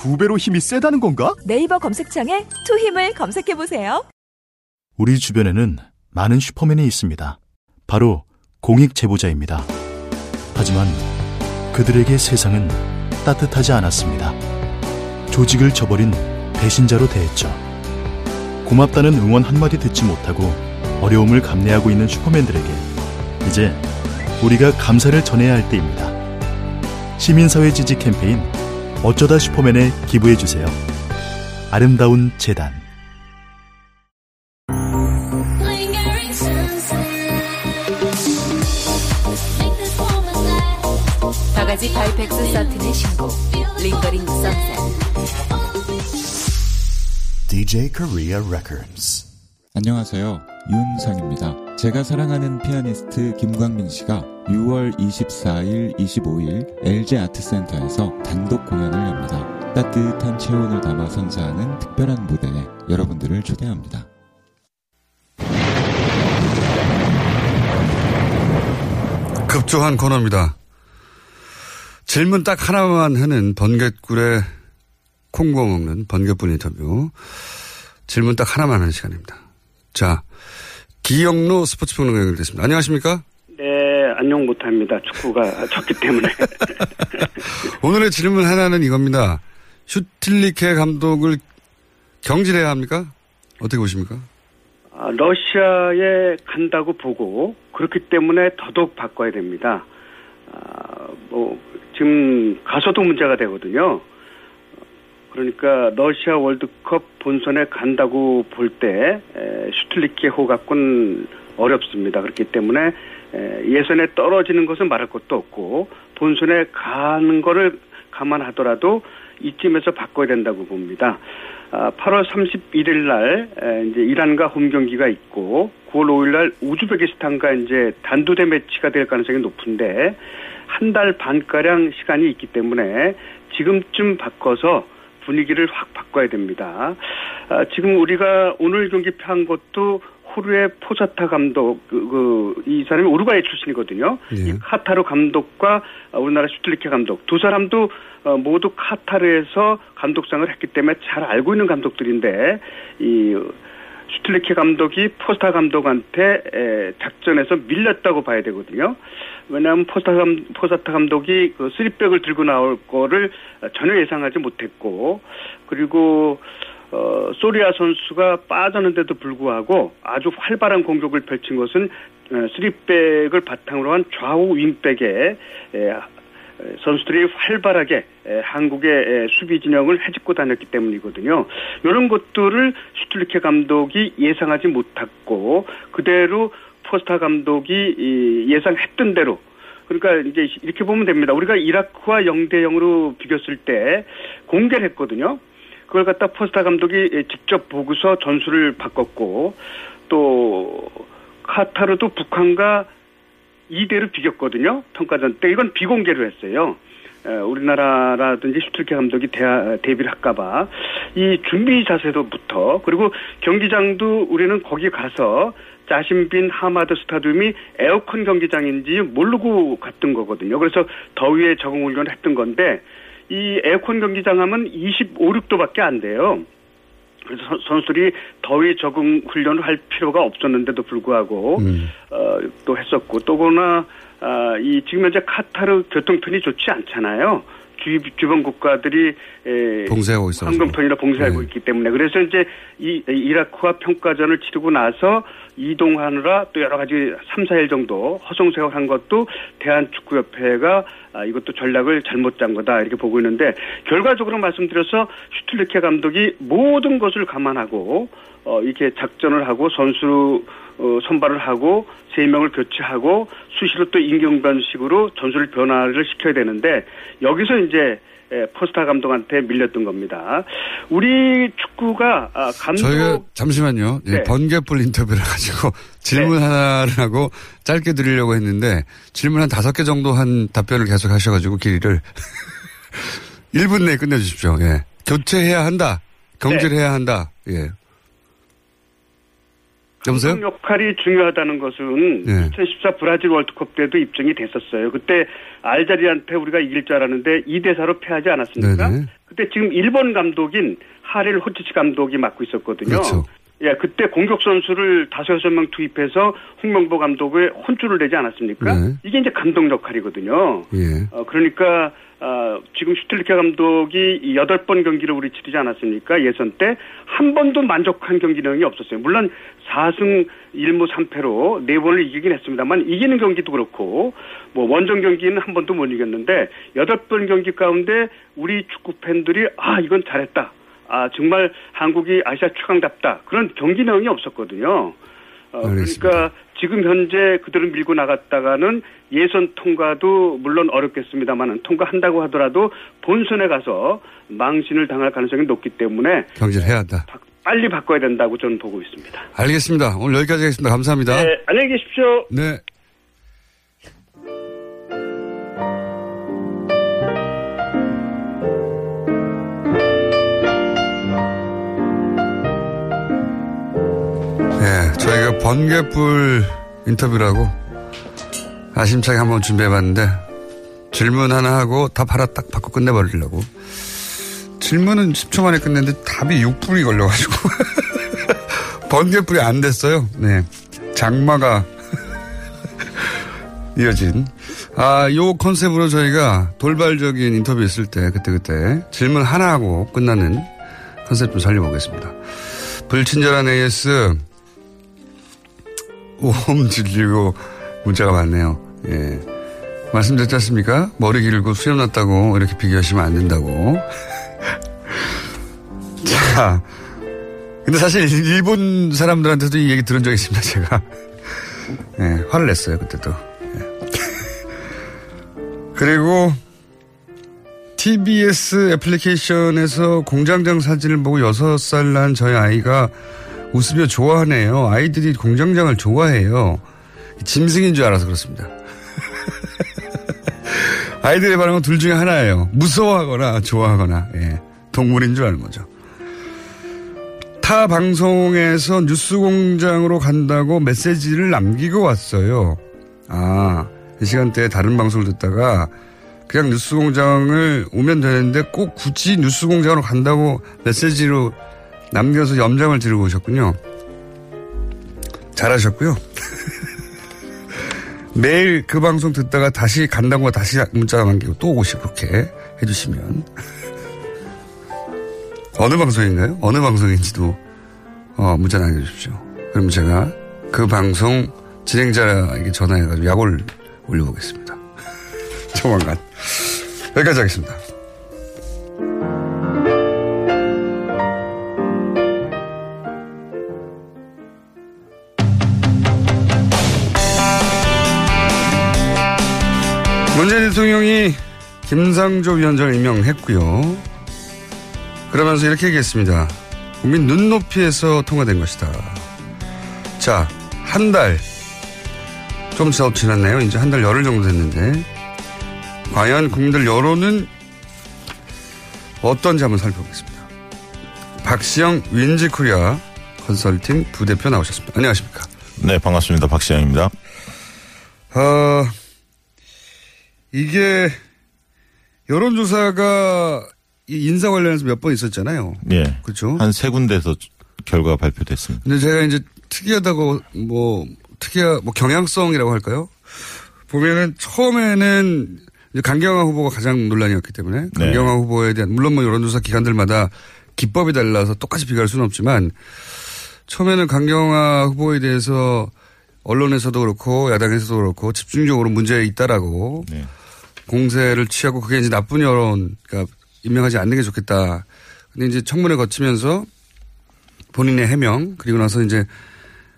두 배로 힘이 세다는 건가? 네이버 검색창에 투 힘을 검색해 보세요. 우리 주변에는 많은 슈퍼맨이 있습니다. 바로 공익 제보자입니다. 하지만 그들에게 세상은 따뜻하지 않았습니다. 조직을 저버린 배신자로 대했죠. 고맙다는 응원 한마디 듣지 못하고 어려움을 감내하고 있는 슈퍼맨들에게 이제 우리가 감사를 전해야 할 때입니다. 시민사회 지지 캠페인 어쩌다 슈퍼맨에 기부해 주세요. 아름다운 재단 바가지 바이펙스 서틴의 신곡 링거링 선셋 DJ Korea Records. 안녕하세요. 윤상입니다. 제가 사랑하는 피아니스트 김광민 씨가 6월 24일, 25일 LG 아트센터에서 단독 공연을 엽니다. 따뜻한 체온을 담아 선사하는 특별한 무대에 여러분들을 초대합니다. 급조한 코너입니다. 질문 딱 하나만 하는 번갯꿀에 콩 구워 먹는 번갯분 인터뷰. 질문 딱 하나만 하는 시간입니다. 자, 기영로 스포츠 평론가 연결됐습니다. 안녕하십니까? 네, 안녕 못합니다. 축구가 <laughs> 졌기 때문에. <laughs> 오늘의 질문 하나는 이겁니다. 슈틸리케 감독을 경질해야 합니까? 어떻게 보십니까? 아, 러시아에 간다고 보고 그렇기 때문에 더더욱 바꿔야 됩니다. 아, 뭐 지금 가서도 문제가 되거든요. 그러니까 러시아 월드컵 본선에 간다고 볼 때 슈틸리케호 갖고는 어렵습니다. 그렇기 때문에 에, 예선에 떨어지는 것은 말할 것도 없고 본선에 가는 거를 감안하더라도 이쯤에서 바꿔야 된다고 봅니다. 아, 8월 31일 날 에, 이제 이란과 홈 경기가 있고 9월 5일 날 우즈베키스탄과 이제 단두대 매치가 될 가능성이 높은데 한 달 반가량 시간이 있기 때문에 지금쯤 바꿔서 분위기를 확 바꿔야 됩니다. 아, 지금 우리가 오늘 경기 한 것도 호르의 포사타 감독, 그, 그, 이 사람이 우루과이 출신이거든요. 이 카타르 감독과 우리나라 슈틀리케 감독 두 사람도 어, 모두 카타르에서 감독 생활을 했기 때문에 잘 알고 있는 감독들인데 이 슈틀리케 감독이 포사티 감독한테 에, 작전에서 밀렸다고 봐야 되거든요. 왜냐하면 포사티, 감, 포사티 감독이 그 쓰리백을 들고 나올 거를 전혀 예상하지 못했고 그리고 어, 소리아 선수가 빠졌는데도 불구하고 아주 활발한 공격을 펼친 것은 어, 쓰리백을 바탕으로 한 좌우 윙백에 에, 선수들이 활발하게 에, 한국의 에, 수비 진영을 헤집고 다녔기 때문이거든요. 이런 것들을 슈틀리케 감독이 예상하지 못했고 그대로 포사티 감독이 이, 예상했던 대로 그러니까 이제 이렇게 보면 됩니다. 우리가 이라크와 0대 0으로 비겼을 때 공개를 했거든요. 그걸 갖다 포사티 감독이 직접 보고서 전술을 바꿨고 또 카타르도 북한과 2대2로 비겼거든요. 평가전 때 이건 비공개로 했어요. 우리나라라든지 슈틀리케 감독이 대하, 대비를 할까봐 이 준비 자세도부터 그리고 경기장도 우리는 거기 가서 자심 빈 하마드 스타디움이 에어컨 경기장인지 모르고 갔던 거거든요. 그래서 더위에 적응 훈련을 했던 건데 이 에어컨 경기장 하면 25, 6도밖에 안 돼요. 그래서 선수들이 더위 적응 훈련을 할 필요가 없었는데도 불구하고 음. 어, 또 했었고 또 그러나 아, 이 지금 현재 카타르 교통편이 좋지 않잖아요. 주, 주변 국가들이 에, 봉쇄하고 있어서. 황금편이라 봉쇄하고 있기 때문에 그래서 이제 이 이라크와 평가전을 치르고 나서 이동하느라 또 여러 가지 3, 4일 정도 허송세월 한 것도 대한축구협회가 아, 이것도 전략을 잘못 짠 거다 이렇게 보고 있는데 결과적으로 말씀드려서 슈틀리케 감독이 모든 것을 감안하고 어, 이렇게 작전을 하고 선수 어, 선발을 하고 세 명을 교체하고 수시로 또 임경변식으로 전술을 변화를 시켜야 되는데 여기서 이제 에, 포스타 감독한테 밀렸던 겁니다. 우리 축구가 아, 감독 저희가 잠시만요. 예, 네. 번개불 인터뷰를 가지고 <laughs> 질문 하나를 하고 짧게 드리려고 했는데 질문 한 다섯 개 정도 한 답변을 계속 하셔가지고 길이를 <laughs> 1분 내에 끝내주십시오. 예. 교체해야 한다. 경질을 네. 해야 한다. 예. 여보세요? 감독 역할이 중요하다는 것은 네. 2014 브라질 월드컵 때도 입증이 됐었어요. 그때 알자리한테 우리가 이길 줄 알았는데 2대 4로 패하지 않았습니까? 네네. 그때 지금 일본 감독인 하렐 호치치 감독이 맡고 있었거든요. 그렇죠. 예, 그때 공격 선수를 다섯 여섯 명 투입해서 홍명보 감독의 혼쭐을 내지 않았습니까? 네. 이게 이제 감독 역할이거든요. 예. 어, 그러니까, 어, 지금 슈틀리케 감독이 이 여덟 번 경기를 우리 치르지 않았습니까? 예선 때. 한 번도 만족한 경기 내용이 없었어요. 물론 4승 1무 3패로 네 번을 이기긴 했습니다만 이기는 경기도 그렇고 뭐 원정 경기는 한 번도 못 이겼는데 여덟 번 경기 가운데 우리 축구 팬들이 아, 이건 잘했다. 아, 정말 한국이 아시아 최강답다. 그런 경기 내용이 없었거든요. 어, 그러니까 지금 현재 그대로 밀고 나갔다가는 예선 통과도 물론 어렵겠습니다만은 통과한다고 하더라도 본선에 가서 망신을 당할 가능성이 높기 때문에 경질해야 한다. 빨리 바꿔야 된다고 저는 보고 있습니다. 알겠습니다. 오늘 여기까지 하겠습니다. 감사합니다. 네, 안녕히 계십시오. 네. 네, 저희가 번개불 인터뷰라고 아심차게 한번 준비해봤는데 질문 하나 하고 답 하나 딱 받고 끝내버리려고 질문은 10초 만에 끝냈는데 답이 6분이 걸려가지고 <laughs> 번개불이 안 됐어요. 네, 장마가 <laughs> 이어진 아, 요 컨셉으로 저희가 돌발적인 인터뷰 있을 때 그때그때 질문 하나 하고 끝나는 컨셉 좀 살려보겠습니다. 불친절한 AS 오험 질리고 문자가 많네요. 예. 말씀드렸지 않습니까? 머리 길고 수염 났다고 이렇게 비교하시면 안 된다고. <laughs> 자. 근데 사실 일본 사람들한테도 이 얘기 들은 적이 있습니다, 제가. 예, 화를 냈어요, 그때도. 예. 그리고 TBS 애플리케이션에서 공장장 사진을 보고 6살 난 저희 아이가 웃으며 좋아하네요. 아이들이 공장장을 좋아해요. 짐승인 줄 알아서 그렇습니다. <laughs> 아이들의 반응은 둘 중에 하나예요. 무서워하거나 좋아하거나, 예. 동물인 줄 아는 거죠. 타 방송에서 뉴스 공장으로 간다고 메시지를 남기고 왔어요. 아, 이 시간대에 다른 방송을 듣다가 그냥 뉴스 공장을 오면 되는데 꼭 굳이 뉴스 공장으로 간다고 메시지로 남겨서 염장을 지르고 오셨군요. 잘하셨고요. <laughs> 매일 그 방송 듣다가 다시 간다고 다시 문자 남기고 또 오시고 그렇게 해주시면 <laughs> 어느 방송인가요? 어느 방송인지도 어, 문자 남겨주십시오. 그럼 제가 그 방송 진행자에게 전화해가지고 약을 올려보겠습니다. <laughs> 조만간 여기까지 하겠습니다. 문재인 대통령이 김상조 위원장을 임명했고요. 그러면서 이렇게 얘기했습니다. 국민 눈높이에서 통과된 것이다. 자, 한 달, 좀더 지났네요. 이제 한 달 열흘 정도 됐는데, 과연 국민들 여론은 어떤지 한번 살펴보겠습니다. 박시영 윈지 코리아 컨설팅 부대표 나오셨습니다. 안녕하십니까. 네, 반갑습니다. 박시영입니다. 어, 이게 여론조사가 이 인사 관련해서 몇 번 있었잖아요. 예. 그렇죠. 한 세 군데에서 결과가 발표됐습니다. 근데 제가 이제 특이하다고 뭐 특이하 뭐 경향성이라고 할까요? 보면은 처음에는 이제 강경화 후보가 가장 논란이었기 때문에 네. 강경화 후보에 대한 물론 뭐 여론조사 기관들마다 기법이 달라서 똑같이 비교할 수는 없지만 처음에는 강경화 후보에 대해서 언론에서도 그렇고 야당에서도 그렇고 집중적으로 문제 있다라고 네. 공세를 취하고 그게 이제 나쁜 여론, 그러니까 임명하지 않는 게 좋겠다. 근데 이제 청문회 거치면서 본인의 해명 그리고 나서 이제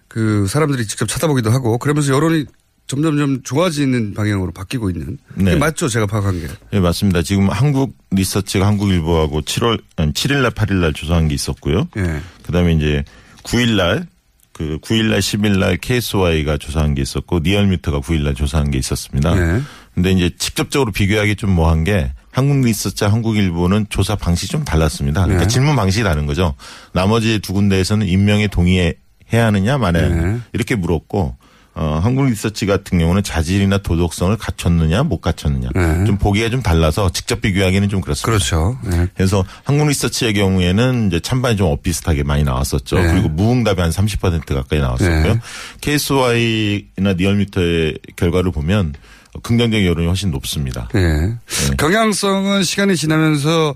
그 사람들이 직접 찾아보기도 하고 그러면서 여론이 점점점 좋아지는 방향으로 바뀌고 있는. 네. 맞죠, 제가 파악한 게. 예, 맞습니다. 지금 한국 리서치가 한국일보하고 7월, 7일날, 8일날 조사한 게 있었고요. 예. 그 다음에 이제 9일날, 그 9일날, 10일날 KSY가 조사한 게 있었고, 리얼미터가 9일날 조사한 게 있었습니다. 네. 근데 이제 직접적으로 비교하기 좀 뭐한 게 한국 리서치 한국 일보는 조사 방식이 좀 달랐습니다. 그러니까 네. 질문 방식이 다른 거죠. 나머지 두 군데에서는 임명에 동의해야 하느냐 마냐 네. 이렇게 물었고 어, 한국 리서치 같은 경우는 자질이나 도덕성을 갖췄느냐 못 갖췄느냐 네. 좀 보기가 좀 달라서 직접 비교하기는 좀 그렇습니다. 그렇죠. 네. 그래서 한국 리서치의 경우에는 이제 찬반이 좀 엇비슷하게 많이 나왔었죠. 네. 그리고 무응답이 한 30% 가까이 나왔었고요. 네. KSY나 리얼미터의 결과를 보면 긍정적인 여론이 훨씬 높습니다. 네. 경향성은 시간이 지나면서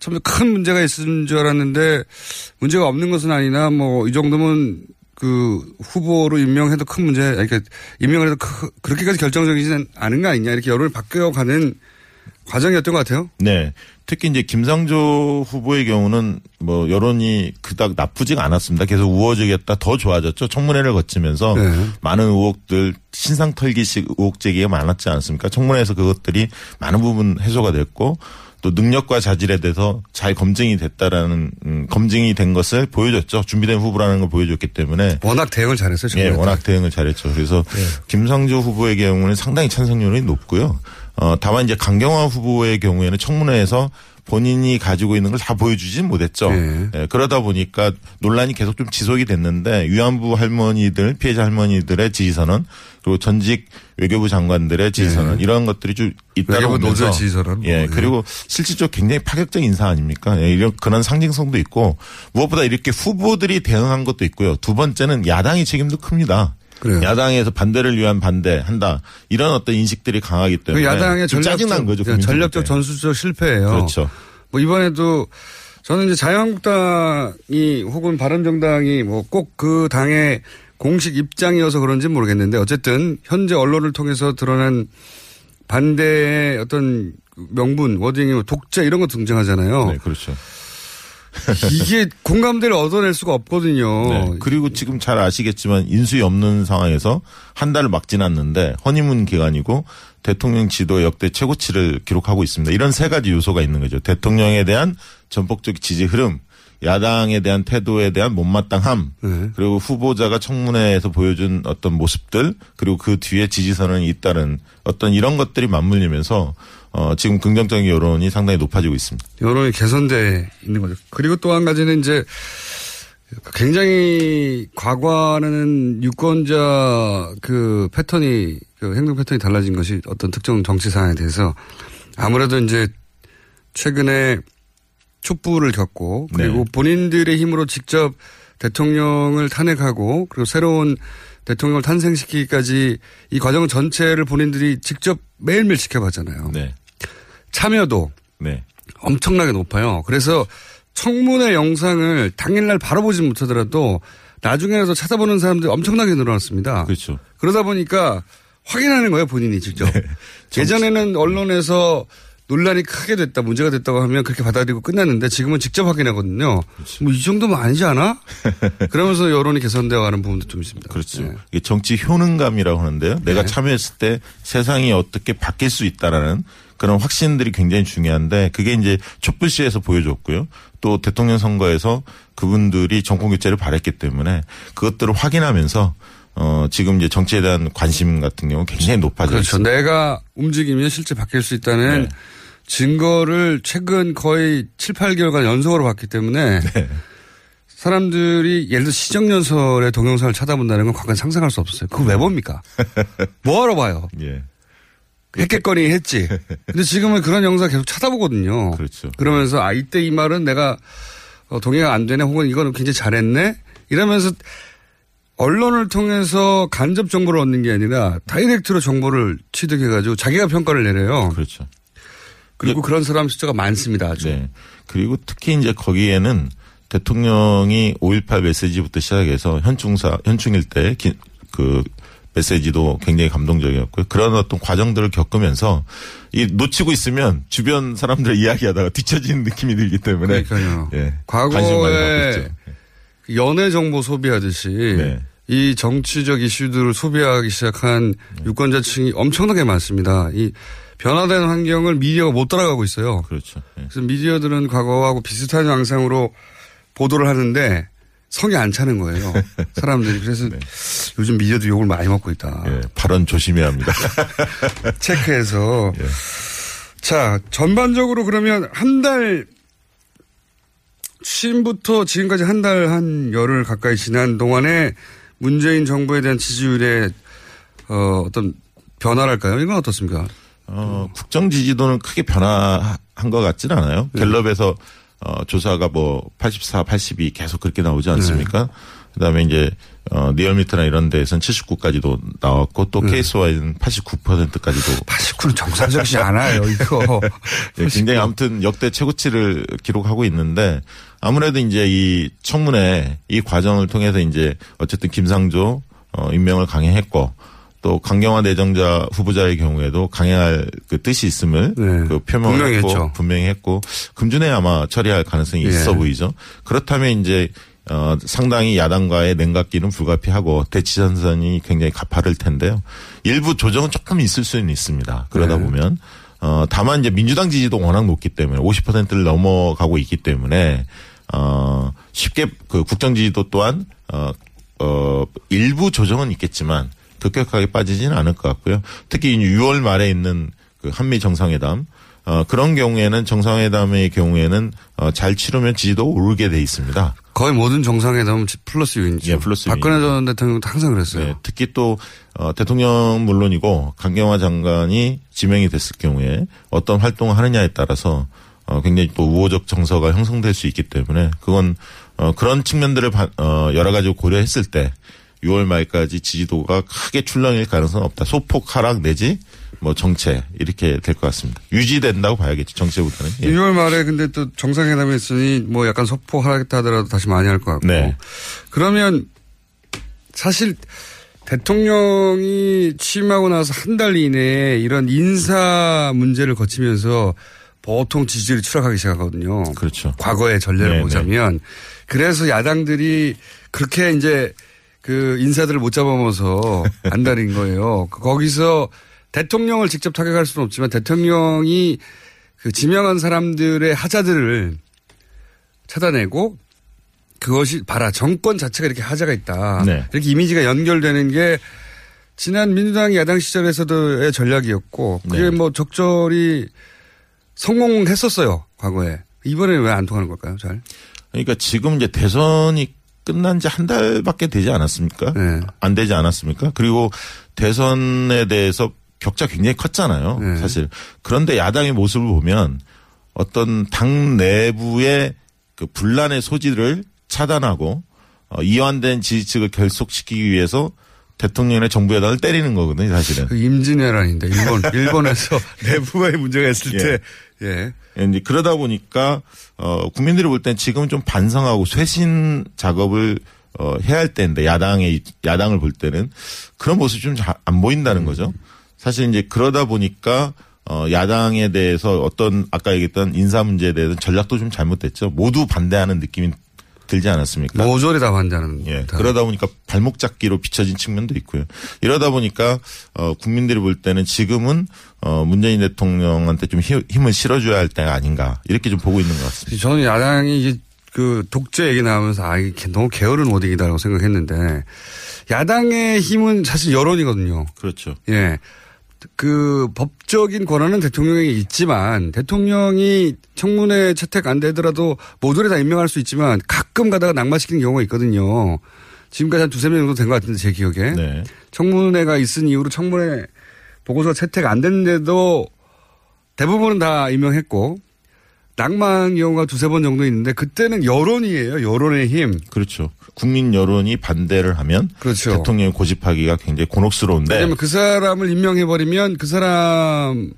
참 큰 문제가 있는 줄 알았는데 문제가 없는 것은 아니나 뭐 이 정도면 그 후보로 임명해도 큰 문제, 그러니까 임명을 해도 크- 그렇게까지 결정적이지는 않은 거 아니냐 이렇게 여론이 바뀌어가는 과정이었던 것 같아요. 네. 특히 이제 김상조 후보의 경우는 뭐 여론이 그닥 나쁘지가 않았습니다. 계속 우호적이었다 더 좋아졌죠. 청문회를 거치면서 네. 많은 의혹들 신상 털기식 의혹 제기가 많았지 않습니까? 청문회에서 그것들이 많은 부분 해소가 됐고 또 능력과 자질에 대해서 잘 검증이 됐다라는 음, 검증이 된 것을 보여줬죠. 준비된 후보라는 걸 보여줬기 때문에 워낙 대응을 잘했어요. 예. 워낙 대응을 잘했죠. 그래서 김상조 후보의 경우는 상당히 찬성률이 높고요. 어, 다만 이제 강경화 후보의 경우에는 청문회에서 본인이 가지고 있는 걸 다 보여주진 못했죠. 네. 예, 그러다 보니까 논란이 계속 좀 지속이 됐는데 위안부 할머니들, 피해자 할머니들의 지지선은 그리고 전직 외교부 장관들의 지지선은 네. 이런 것들이 좀 잇따라오면서 노조 지지선은 뭐, 예, 예. 그리고 실질적으로 굉장히 파격적인 인사 아닙니까? 예, 이런 그런 상징성도 있고 무엇보다 이렇게 후보들이 대응한 것도 있고요. 두 번째는 야당의 책임도 큽니다. 그래요. 야당에서 반대를 위한 반대한다 이런 어떤 인식들이 강하기 그 때문에 야당의 좀 전략적, 짜증난 거죠. 예. 전략적 전술적 실패예요. 그렇죠. 뭐 이번에도 저는 이제 자유한국당이 혹은 바른정당이 뭐 꼭 그 당의 공식 입장이어서 그런지 모르겠는데 어쨌든 현재 언론을 통해서 드러난 반대의 어떤 명분, 워딩이 뭐 독재 이런 거 등장하잖아요. 네, 그렇죠. 이게 공감대를 얻어낼 수가 없거든요. 네. 그리고 지금 잘 아시겠지만 인수위 없는 상황에서 한 달을 막 지났는데 허니문 기간이고 대통령 지도 역대 최고치를 기록하고 있습니다. 이런 세 가지 요소가 있는 거죠. 대통령에 대한 전폭적 지지 흐름, 야당에 대한 태도에 대한 못마땅함, 네. 그리고 후보자가 청문회에서 보여준 어떤 모습들, 그리고 그 뒤에 지지선은 잇따른 어떤 이런 것들이 맞물리면서 어, 지금 긍정적인 여론이 상당히 높아지고 있습니다. 여론이 개선돼 있는 거죠. 그리고 또 한 가지는 이제 굉장히 과거와는 유권자 그 패턴이 그 행동 패턴이 달라진 것이 어떤 특정 정치 사안에 대해서 아무래도 이제 최근에 촛불을 겪고 그리고 본인들의 힘으로 직접 대통령을 탄핵하고 그리고 새로운 대통령을 탄생시키기까지 이 과정 전체를 본인들이 직접 매일매일 지켜봤잖아요. 네. 참여도 네. 엄청나게 높아요. 그래서 청문회 영상을 당일날 바로 보지 못하더라도 나중에라도 찾아보는 사람들이 엄청나게 늘어났습니다. 그렇죠. 그러다 보니까 확인하는 거예요, 본인이 직접. 네. 예전에는 언론에서 논란이 크게 됐다, 문제가 됐다고 하면 그렇게 받아들이고 끝났는데 지금은 직접 확인하거든요. 그렇죠. 뭐이 정도면 아니지 않아? <laughs> 그러면서 여론이 개선되어 가는 부분도 좀 있습니다. 그렇죠. 이게 정치 효능감이라고 하는데요. 내가 네. 참여했을 때 세상이 어떻게 바뀔 수 있다라는 그런 확신들이 굉장히 중요한데 그게 이제 촛불 시에서 보여줬고요. 또 대통령 선거에서 그분들이 정권 교체를 바랬기 때문에 그것들을 확인하면서 어 지금 이제 정치에 대한 관심 같은 경우 굉장히 높아져 그렇죠. 있습니다. 내가 움직이면 실제 바뀔 수 있다는 네. 증거를 최근 거의 7, 8개월간 연속으로 봤기 때문에 네. 사람들이 예를 들어 시정연설의 동영상을 찾아본다는 건 과거에 상상할 수 없었어요. 그거 왜 봅니까? <laughs> 뭐하러 봐요? 예. 했겠거니 했지. 근데 지금은 그런 영상 계속 찾아보거든요. 그렇죠. 그러면서 아 이때 이 말은 내가 어, 동의가 안 되네 혹은 이거는 굉장히 잘했네 이러면서 언론을 통해서 간접 정보를 얻는 게 아니라 다이렉트로 정보를 취득해가지고 자기가 평가를 내려요. 그렇죠. 그리고 그런 사람 숫자가 많습니다. 아주. 네. 그리고 특히 이제 거기에는 대통령이 5.18 메시지부터 시작해서 현충사, 현충일 때 그 메시지도 굉장히 감동적이었고요. 그런 어떤 과정들을 겪으면서 이 놓치고 있으면 주변 사람들 이야기하다가 뒤처지는 느낌이 들기 때문에. 그러니까요. 예. 과거에 있죠. 연애 정보 소비하듯이 네. 이 정치적 이슈들을 소비하기 시작한 유권자층이 엄청나게 많습니다. 이 변화된 환경을 미디어가 못 따라가고 있어요. 그렇죠. 예. 그래서 미디어들은 과거하고 비슷한 양상으로 보도를 하는데 성이 안 차는 거예요. <laughs> 사람들이. 그래서 요즘 미디어도 욕을 많이 먹고 있다. 예, 발언 조심해야 합니다. <laughs> 체크해서. <laughs> 예. 자, 전반적으로 그러면 한 달, 취임부터 지금까지 한달한 열흘 가까이 지난 동안에 문재인 정부에 대한 지지율의 어, 어떤 변화랄까요? 이건 어떻습니까? 어, 국정 지지도는 크게 변화한 것 같지는 않아요. 네. 갤럽에서 어, 조사가 뭐 84, 82 계속 그렇게 나오지 않습니까? 네. 그다음에 이제 어, 리얼미터나 이런 데에서는 79까지도 나왔고 또 네. KSY는 89%까지도 89는 정상적이지 않아요, 이거. <laughs> 예, 굉장히 아무튼 역대 최고치를 기록하고 있는데 아무래도 이제 이 청문회 이 과정을 통해서 이제 어쨌든 김상조 어, 임명을 강행했고 또 강경화 내정자 후보자의 경우에도 강행할 그 뜻이 있음을 그 표명을 네. 분명히 했고 했죠. 분명히 했고 금주내 아마 처리할 가능성이 예. 있어 보이죠. 그렇다면 이제 어, 상당히 야당과의 냉각기는 불가피하고 대치전선이 굉장히 가파를 텐데요. 일부 조정은 조금 있을 수는 있습니다. 그러다 네. 보면 어, 다만 이제 민주당 지지도 워낙 높기 때문에 50%를 넘어가고 있기 때문에 어, 쉽게 그 국정 지지도 또한 어, 어, 일부 조정은 있겠지만 급격하게 빠지지는 않을 것 같고요. 특히 6월 말에 있는 그 한미 정상회담 어, 그런 경우에는 정상회담의 경우에는 어, 잘 치르면 지지도 오르게 돼 있습니다. 거의 모든 정상회담은 플러스 요인이죠. 예, 플러스 박근혜 전 대통령도 항상 그랬어요. 네, 특히 또 어, 대통령 물론이고 강경화 장관이 지명이 됐을 경우에 어떤 활동을 하느냐에 따라서 어, 굉장히 또 우호적 정서가 형성될 수 있기 때문에 그건 어, 그런 측면들을 바- 어, 여러 가지 고려했을 때 6월 말까지 지지도가 크게 출렁일 가능성은 없다. 소폭 하락 내지 뭐 정체 이렇게 될 것 같습니다. 유지된다고 봐야겠죠. 정체보다는. 예. 6월 말에 근데 또 정상회담이 있으니 뭐 약간 소폭하겠다 하더라도 다시 많이 할 것 같고. 네. 그러면 사실 대통령이 취임하고 나서 한 달 이내에 이런 인사 문제를 거치면서 보통 지지율이 추락하기 시작하거든요. 그렇죠. 과거의 전례를 네, 보자면 그래서 야당들이 그렇게 이제 그 인사들을 못 잡아먹어서 안달인 거예요. 거기서 대통령을 직접 타격할 수는 없지만 대통령이 그 지명한 사람들의 하자들을 찾아내고 그것이 봐라 정권 자체가 이렇게 하자가 있다. 네. 이렇게 이미지가 연결되는 게 지난 민주당 야당 시절에서도의 전략이었고 그게 네. 뭐 적절히 성공했었어요 과거에 이번에 왜 안 통하는 걸까요? 잘 그러니까 지금 이제 대선이 끝난 지 한 달밖에 되지 않았습니까? 네. 안 되지 않았습니까? 그리고 대선에 대해서 격차 굉장히 컸잖아요. 네. 사실. 그런데 야당의 모습을 보면 어떤 당 내부의 그 분란의 소지를 차단하고 어, 이완된 지지층을 결속시키기 위해서 대통령의 정부 여당을 때리는 거거든요, 사실은. 그 임진왜란인데 일본 <laughs> 일본에서 내부의 문제가 있을 때 예. 이제 그러다 보니까 어 국민들이 볼 땐 지금은 좀 반성하고 쇄신 작업을 어 해야 할 때인데 야당의 야당을 볼 때는 그런 모습이 좀 안 보인다는 거죠. 사실 이제 그러다 보니까 어 야당에 대해서 어떤 아까 얘기했던 인사 문제에 대해서 전략도 좀 잘못됐죠. 모두 반대하는 느낌이 들지 않았습니까? 모조리 다 반대하는. 예. 그러다 보니까 발목 잡기로 비춰진 측면도 있고요. 이러다 보니까 어 국민들이 볼 때는 지금은 어 문재인 대통령한테 좀 힘- 힘을 실어줘야 할 때가 아닌가 이렇게 좀 보고 있는 것 같습니다. 저는 야당이 그 독재 얘기 나오면서 아 이게 너무 게으른 오딩이다라고 생각했는데 야당의 힘은 사실 여론이거든요. 그렇죠. 예. 그 법적인 권한은 대통령에게 있지만 대통령이 청문회 채택 안 되더라도 모두를 다 임명할 수 있지만 가끔 가다가 낙마시키는 경우가 있거든요. 지금까지 한 두세 명 정도 된 것 같은데 제 기억에. 네. 청문회가 있은 이후로 청문회 보고서 채택 안 됐는데도 대부분은 다 임명했고 낭만 경우가 두세 번 정도 있는데 그때는 여론이에요. 여론의 힘. 그렇죠. 국민 여론이 반대를 하면 그렇죠. 대통령 고집하기가 굉장히 곤혹스러운데 왜냐면 그 사람을 임명해버리면 그 사람,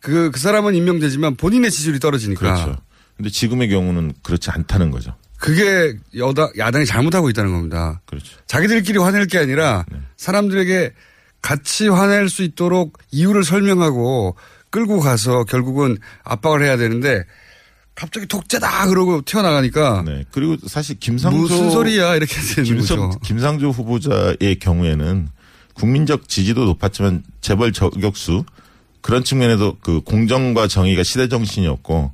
그, 그 사람은 임명되지만 본인의 지지율이 떨어지니까. 그렇죠. 근데 지금의 경우는 그렇지 않다는 거죠. 그게 여당, 야당이 잘못하고 있다는 겁니다. 그렇죠. 자기들끼리 화낼 게 아니라 사람들에게 같이 화낼 수 있도록 이유를 설명하고 끌고 가서 결국은 압박을 해야 되는데 갑자기 독재다 그러고 튀어나가니까 네. 그리고 사실 김상조 무슨 소리야 이렇게 되는 김성, 거죠. 김상조 후보자의 경우에는 국민적 지지도 높았지만 재벌 저격수 그런 측면에도 그 공정과 정의가 시대 정신이었고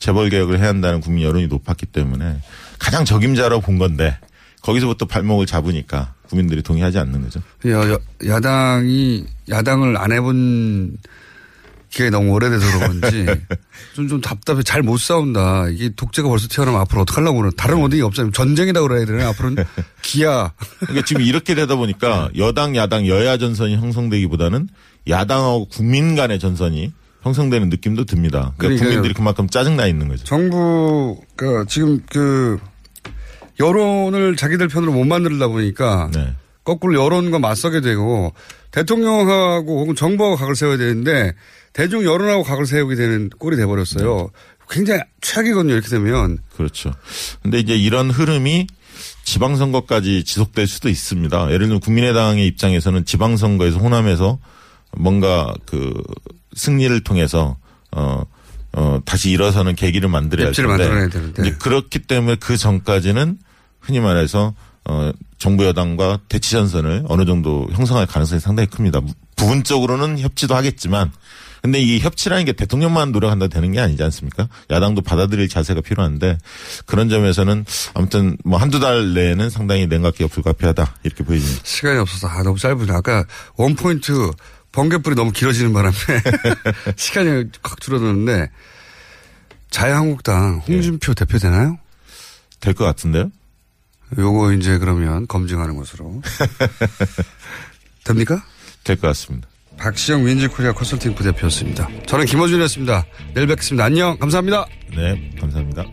재벌 개혁을 해야 한다는 국민 여론이 높았기 때문에 가장 적임자라고 본 건데 거기서부터 발목을 잡으니까 국민들이 동의하지 않는 거죠. 야, 야, 야당이 야당을 안 해본 게 너무 오래돼서 그런지 <laughs> 좀, 좀 답답해. 잘 못 싸운다. 이게 독재가 벌써 튀어나오면 앞으로 어떡하려고 그러나. 다른 어딘가 없잖아요. 전쟁이라고 그래야 되나? 앞으로는 <laughs> 기아. 그러니까 지금 이렇게 되다 보니까 여당, 야당, 여야 전선이 형성되기보다는 야당하고 국민 간의 전선이 형성되는 느낌도 듭니다. 그러니까 그러니까요. 국민들이 그만큼 짜증나 있는 거죠. 정부 가 지금 그 여론을 자기들 편으로 못 만들다 보니까 네. 거꾸로 여론과 맞서게 되고 대통령하고 혹은 정부하고 각을 세워야 되는데 대중 여론하고 각을 세우게 되는 꼴이 돼버렸어요. 굉장히 최악이거든요. 이렇게 되면. 그렇죠. 근데 이제 이런 흐름이 지방선거까지 지속될 수도 있습니다. 예를 들면 국민의당의 입장에서는 지방선거에서 호남에서 뭔가 그 승리를 통해서 어, 어, 다시 일어서는 계기를 만들어야 할 텐데. 만들어야 되는데. 이제 그렇기 때문에 그 전까지는 흔히 말해서 어, 정부 여당과 대치 전선을 어느 정도 형성할 가능성이 상당히 큽니다. 부분적으로는 협치도 하겠지만 근데 이 협치라는 게 대통령만 노력한다 되는 게 아니지 않습니까? 야당도 받아들일 자세가 필요한데 그런 점에서는 아무튼 뭐 한두 달 내에는 상당히 냉각기가 불가피하다 이렇게 보입니다. 시간이 없어서 아, 너무 짧으네. 아까 원 포인트 번개불이 너무 길어지는 바람에 <laughs> 시간이 확 줄어드는데 자유한국당 홍준표 대표 되나요? 될 것 같은데요? 요거 이제 그러면 검증하는 것으로. <laughs> 됩니까? 될 것 같습니다. 박시영 윈지코리아 컨설팅 부대표였습니다. 저는 김호준이었습니다. 내일 뵙겠습니다. 안녕. 감사합니다. 네, 감사합니다.